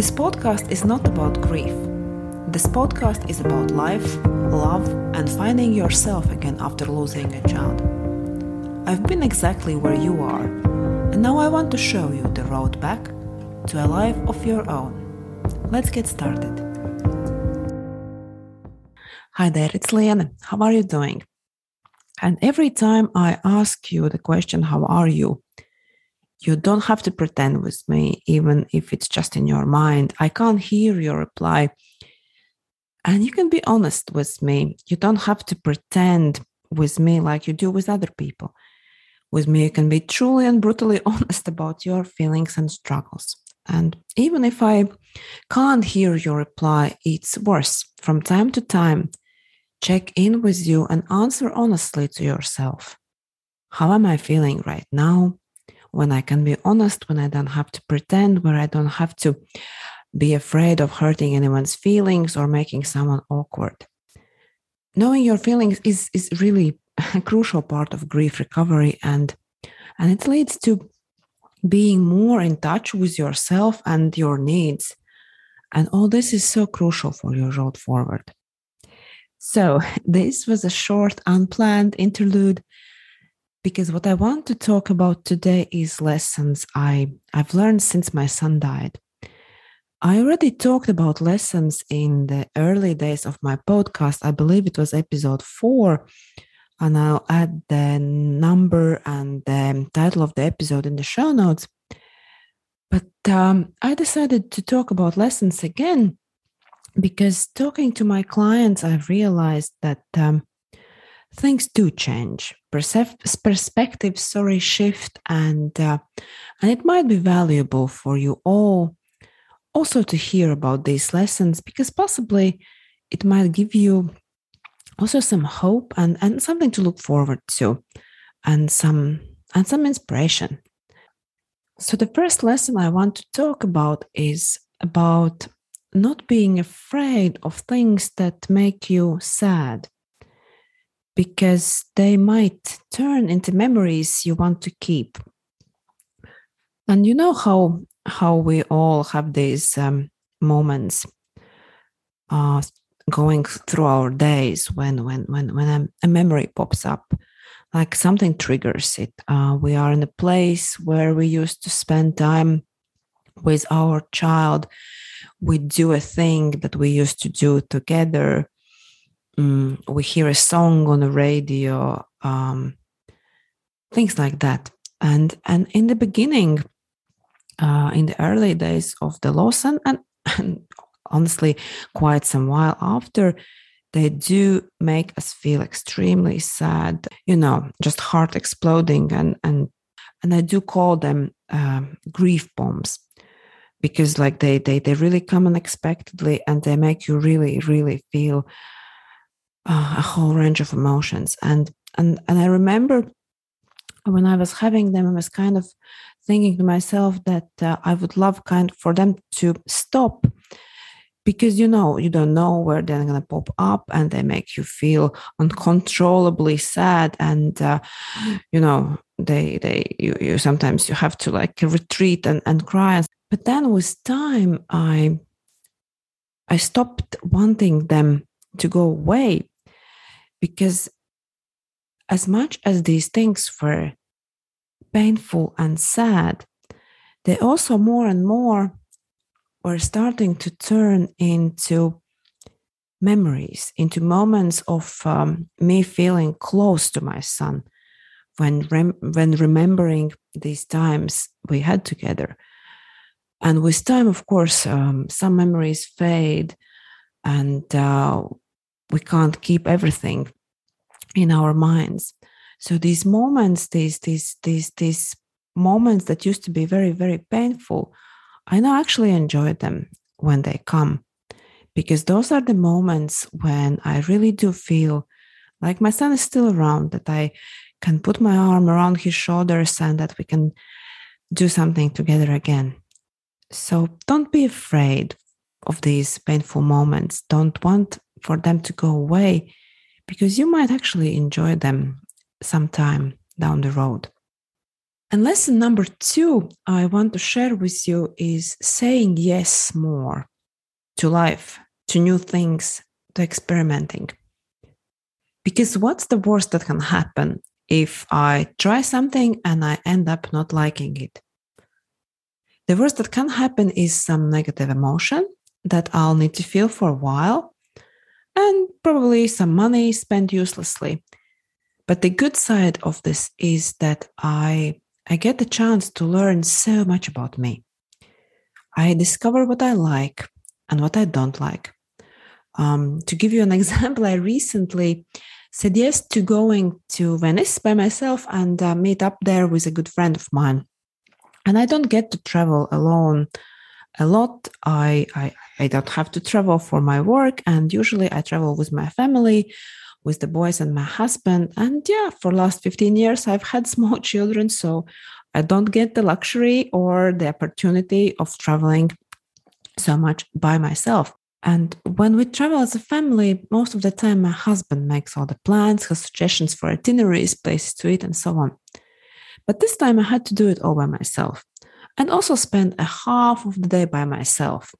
This podcast is not about grief. This podcast is about life, love, and finding yourself again after losing a child. I've been exactly where you are, and now I want to show you the road back to a life of your own. Let's get started. Hi there, it's Liene. How are you doing? And every time I ask you the question, How are you? You don't have to pretend with me, even if it's just in your mind. I can't hear your reply. And you can be honest with me. You don't have to pretend with me like you do with other people. With me, you can be truly and brutally honest about your feelings and struggles. And even if I can't hear your reply, it's worse. From time to time, check in with you and answer honestly to yourself. How am I feeling right now? When I can be honest, when I don't have to pretend, where I don't have to be afraid of hurting anyone's feelings or making someone awkward. Knowing your feelings is, is really a crucial part of grief recovery and and it leads to being more in touch with yourself and your needs. And all this is so crucial for your road forward. So, this was a short, unplanned interlude because what I want to talk about today is lessons I, I've learned since my son died. I already talked about lessons in the early days of my podcast. I believe it was episode four. And I'll add the number and the title of the episode in the show notes. But um, I decided to talk about lessons again because talking to my clients, I've realized that um, things do change. Perspective sorry shift and uh, and it might be valuable for you all also to hear about these lessons because possibly it might give you also some hope and and something to look forward to and some and some inspiration. So the first lesson i want to talk about is about not being afraid of things that make you sad because they might turn into memories you want to keep. And you know how how we all have these um, moments uh, going through our days when when when when a, a memory pops up, like something triggers it. Uh, we are in a place where we used to spend time with our child. We do a thing that we used to do together um, we hear a song on the radio, um, things like that. And and in the beginning, uh, in the early days of the loss, and, and, and honestly, quite some while after, they do make us feel extremely sad. You know, just heart exploding, and and and I do call them um, grief bombs because like they they they really come unexpectedly and they make you really really feel uh, a whole range of emotions. And and and i remember when i was having them i was kind of thinking to myself that uh, i would love kind of for them to stop. Because you know you don't know where they're going to pop up and they make you feel uncontrollably sad and uh, you know they they you, you sometimes you have to like retreat and, and cry. But then with time i i stopped wanting them to go away because as much as these things were painful and sad, they also more and more were starting to turn into memories, into moments of um, me feeling close to my son when, rem- when remembering these times we had together. And with time, of course, um, some memories fade and uh, we can't keep everything in our minds. So these moments these these these these moments that used to be very very painful i now actually enjoy them when they come because those are the moments when i really do feel like my son is still around that i can put my arm around his shoulders and that we can do something together again. So don't be afraid of these painful moments. Don't want for them to go away because you might actually enjoy them sometime down the road. And lesson number two I want to share with you is saying yes more to life, to new things, to experimenting. Because what's the worst that can happen if I try something and I end up not liking it? The worst that can happen is some negative emotion that I'll need to feel for a while and probably some money spent uselessly. But the good side of this is that I I get the chance to learn so much about me. I discover what I like and what I don't like. Um, to give you an example, I recently said yes to going to Venice by myself and uh, meet up there with a good friend of mine. And I don't get to travel alone a lot. I, I, I don't have to travel for my work, and usually I travel with my family, with the boys and my husband. And yeah, for last 15 years I've had small children, so I don't get the luxury or the opportunity of traveling so much by myself. And when we travel as a family, most of the time my husband makes all the plans, has suggestions for itineraries, places to eat, and so on. But this time I had to do it all by myself and also spend a half of the day by myself.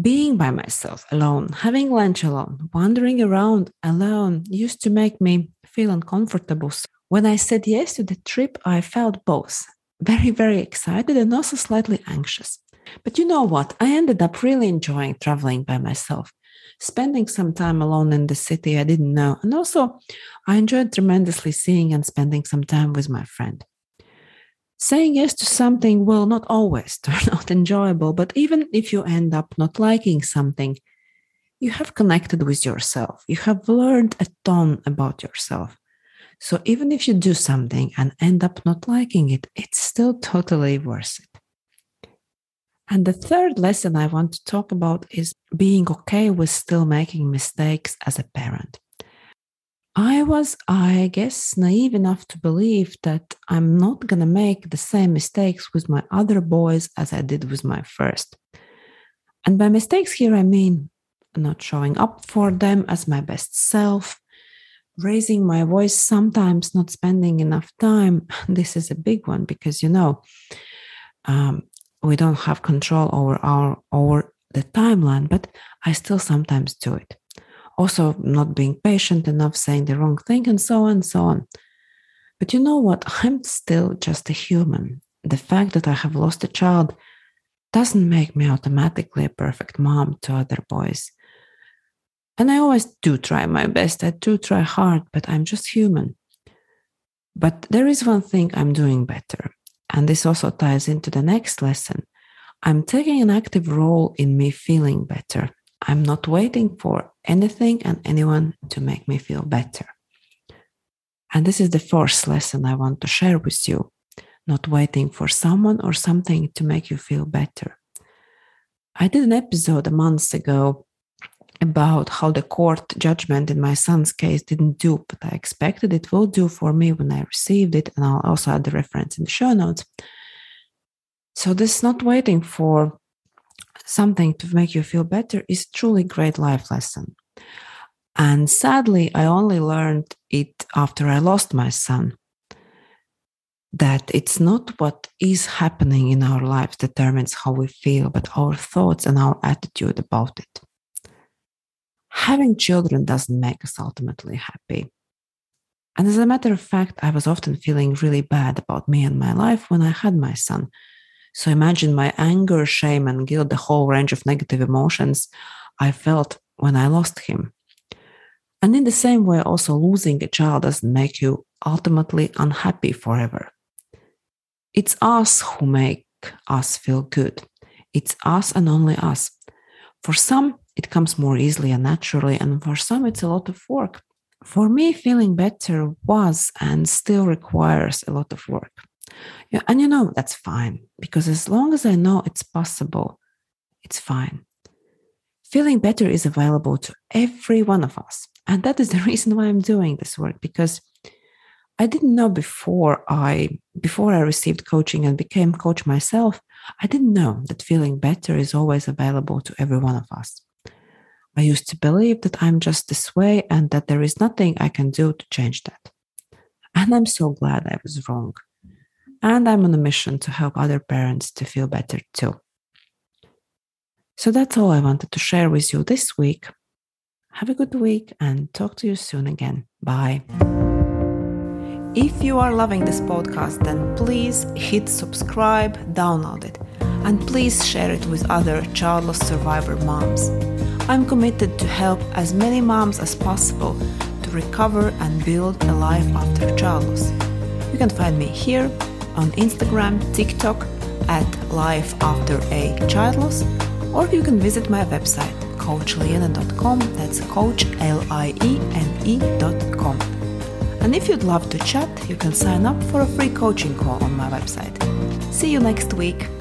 Being by myself alone, having lunch alone, wandering around alone used to make me feel uncomfortable. When I said yes to the trip, I felt both very, very excited and also slightly anxious. But you know what? I ended up really enjoying traveling by myself, spending some time alone in the city I didn't know. And also, I enjoyed tremendously seeing and spending some time with my friend. Saying yes to something will not always turn out enjoyable, but even if you end up not liking something, you have connected with yourself. You have learned a ton about yourself. So even if you do something and end up not liking it, it's still totally worth it. And the third lesson I want to talk about is being okay with still making mistakes as a parent. I was, I guess, naive enough to believe that I'm not going to make the same mistakes with my other boys as I did with my first. And by mistakes here, I mean not showing up for them as my best self, raising my voice, sometimes not spending enough time. This is a big one because, you know, um, we don't have control over our over the timeline, but I still sometimes do it also not being patient enough, saying the wrong thing, and so on and so on. But you know what? I'm still just a human. The fact that I have lost a child doesn't make me automatically a perfect mom to other boys. And I always do try my best. I do try hard, but I'm just human. But there is one thing I'm doing better. And this also ties into the next lesson. I'm taking an active role in me feeling better. I'm not waiting for anything and anyone to make me feel better. And this is the fourth lesson I want to share with you not waiting for someone or something to make you feel better. I did an episode a month ago about how the court judgment in my son's case didn't do, what I expected it will do for me when I received it. And I'll also add the reference in the show notes. So, this is not waiting for something to make you feel better is truly great life lesson. And sadly, I only learned it after I lost my son. That it's not what is happening in our lives determines how we feel, but our thoughts and our attitude about it. Having children doesn't make us ultimately happy. And as a matter of fact, I was often feeling really bad about me and my life when I had my son so imagine my anger, shame, and guilt, the whole range of negative emotions I felt when I lost him. And in the same way, also losing a child doesn't make you ultimately unhappy forever. It's us who make us feel good. It's us and only us. For some, it comes more easily and naturally, and for some, it's a lot of work. For me, feeling better was and still requires a lot of work. Yeah, and you know, that's fine because as long as I know it's possible, it's fine. Feeling better is available to every one of us. And that is the reason why I'm doing this work because I didn't know before I before I received coaching and became coach myself, I didn't know that feeling better is always available to every one of us. I used to believe that I'm just this way and that there is nothing I can do to change that. And I'm so glad I was wrong. And I'm on a mission to help other parents to feel better too. So that's all I wanted to share with you this week. Have a good week and talk to you soon again. Bye. If you are loving this podcast, then please hit subscribe, download it, and please share it with other childless survivor moms. I'm committed to help as many moms as possible to recover and build a life after childless. You can find me here on Instagram, TikTok at Life After a Child Loss, or you can visit my website coachliene.com. That's coach L I E N E.com. And if you'd love to chat, you can sign up for a free coaching call on my website. See you next week.